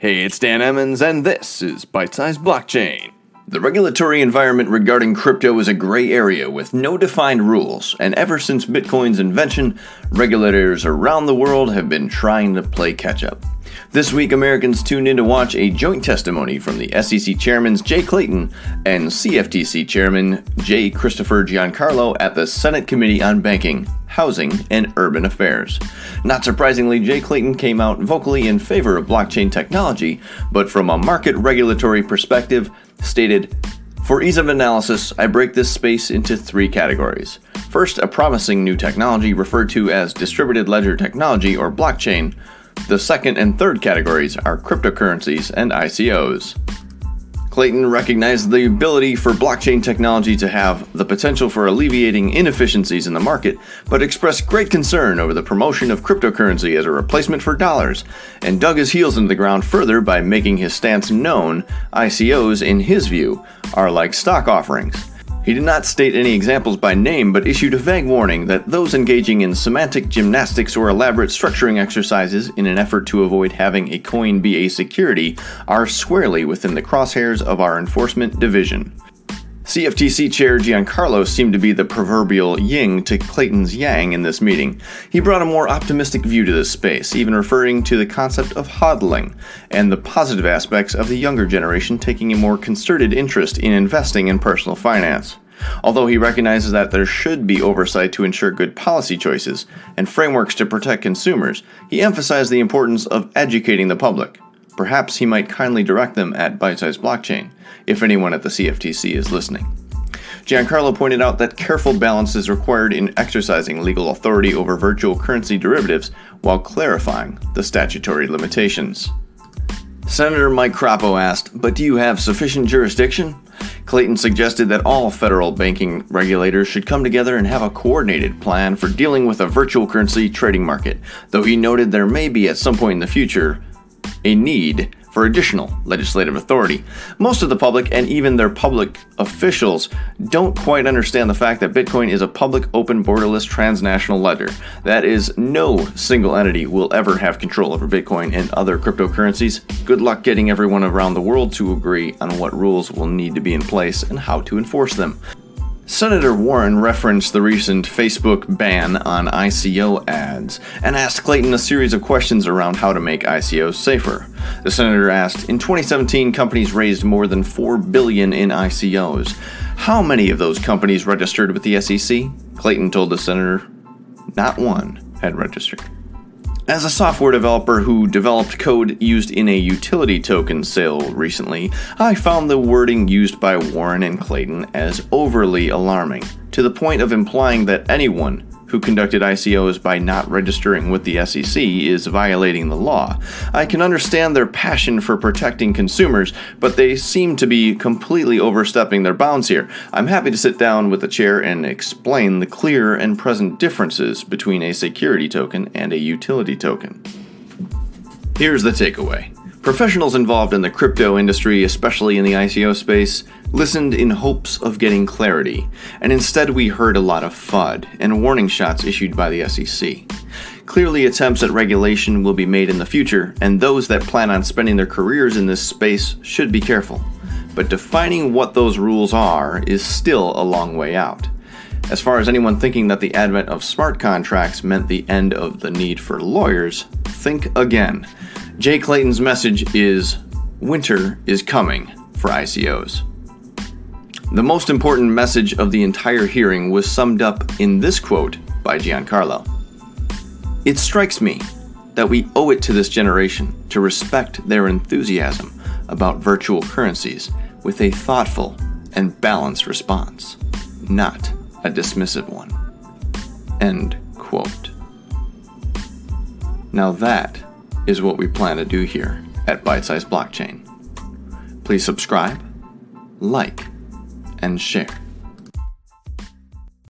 Hey, it's Dan Emmons, and this is Bite Size Blockchain. The regulatory environment regarding crypto is a gray area with no defined rules, and ever since Bitcoin's invention, regulators around the world have been trying to play catch up. This week, Americans tuned in to watch a joint testimony from the SEC Chairman Jay Clayton and CFTC Chairman J. Christopher Giancarlo at the Senate Committee on Banking, Housing, and Urban Affairs. Not surprisingly, Jay Clayton came out vocally in favor of blockchain technology, but from a market regulatory perspective, stated, for ease of analysis, I break this space into three categories. First, a promising new technology referred to as distributed ledger technology or blockchain, the second and third categories are cryptocurrencies and ICOs. Clayton recognized the ability for blockchain technology to have the potential for alleviating inefficiencies in the market, but expressed great concern over the promotion of cryptocurrency as a replacement for dollars, and dug his heels into the ground further by making his stance known. ICOs, in his view, are like stock offerings. He did not state any examples by name, but issued a vague warning that those engaging in semantic gymnastics or elaborate structuring exercises in an effort to avoid having a coin be a security are squarely within the crosshairs of our enforcement division. CFTC Chair Giancarlo seemed to be the proverbial yin to Clayton's yang in this meeting. He brought a more optimistic view to this space, even referring to the concept of hodling and the positive aspects of the younger generation taking a more concerted interest in investing in personal finance. Although he recognizes that there should be oversight to ensure good policy choices and frameworks to protect consumers, he emphasized the importance of educating the public. Perhaps he might kindly direct them at Bite Size Blockchain, if anyone at the CFTC is listening. Giancarlo pointed out that careful balance is required in exercising legal authority over virtual currency derivatives while clarifying the statutory limitations. Senator Mike Crapo asked, But do you have sufficient jurisdiction? Clayton suggested that all federal banking regulators should come together and have a coordinated plan for dealing with a virtual currency trading market, though he noted there may be at some point in the future a need for additional legislative authority. Most of the public and even their public officials don't quite understand the fact that Bitcoin is a public, open, borderless transnational ledger. That is, no single entity will ever have control over Bitcoin and other cryptocurrencies. Good luck getting everyone around the world to agree on what rules will need to be in place and how to enforce them. Senator Warren referenced the recent Facebook ban on ICO ads and asked Clayton a series of questions around how to make ICOs safer. The senator asked, "In 2017, companies raised more than 4 billion in ICOs. How many of those companies registered with the SEC?" Clayton told the senator, "Not one had registered." As a software developer who developed code used in a utility token sale recently, I found the wording used by Warren and Clayton as overly alarming, to the point of implying that anyone who conducted ICOs by not registering with the SEC is violating the law. I can understand their passion for protecting consumers, but they seem to be completely overstepping their bounds here. I'm happy to sit down with the chair and explain the clear and present differences between a security token and a utility token. Here's the takeaway. Professionals involved in the crypto industry, especially in the ICO space, listened in hopes of getting clarity, and instead we heard a lot of FUD and warning shots issued by the SEC. Clearly, attempts at regulation will be made in the future, and those that plan on spending their careers in this space should be careful. But defining what those rules are is still a long way out. As far as anyone thinking that the advent of smart contracts meant the end of the need for lawyers, think again. Jay Clayton's message is winter is coming for ICOs. The most important message of the entire hearing was summed up in this quote by Giancarlo. It strikes me that we owe it to this generation to respect their enthusiasm about virtual currencies with a thoughtful and balanced response, not a dismissive one. End quote. Now that is what we plan to do here at Bite Size Blockchain. Please subscribe, like, and share.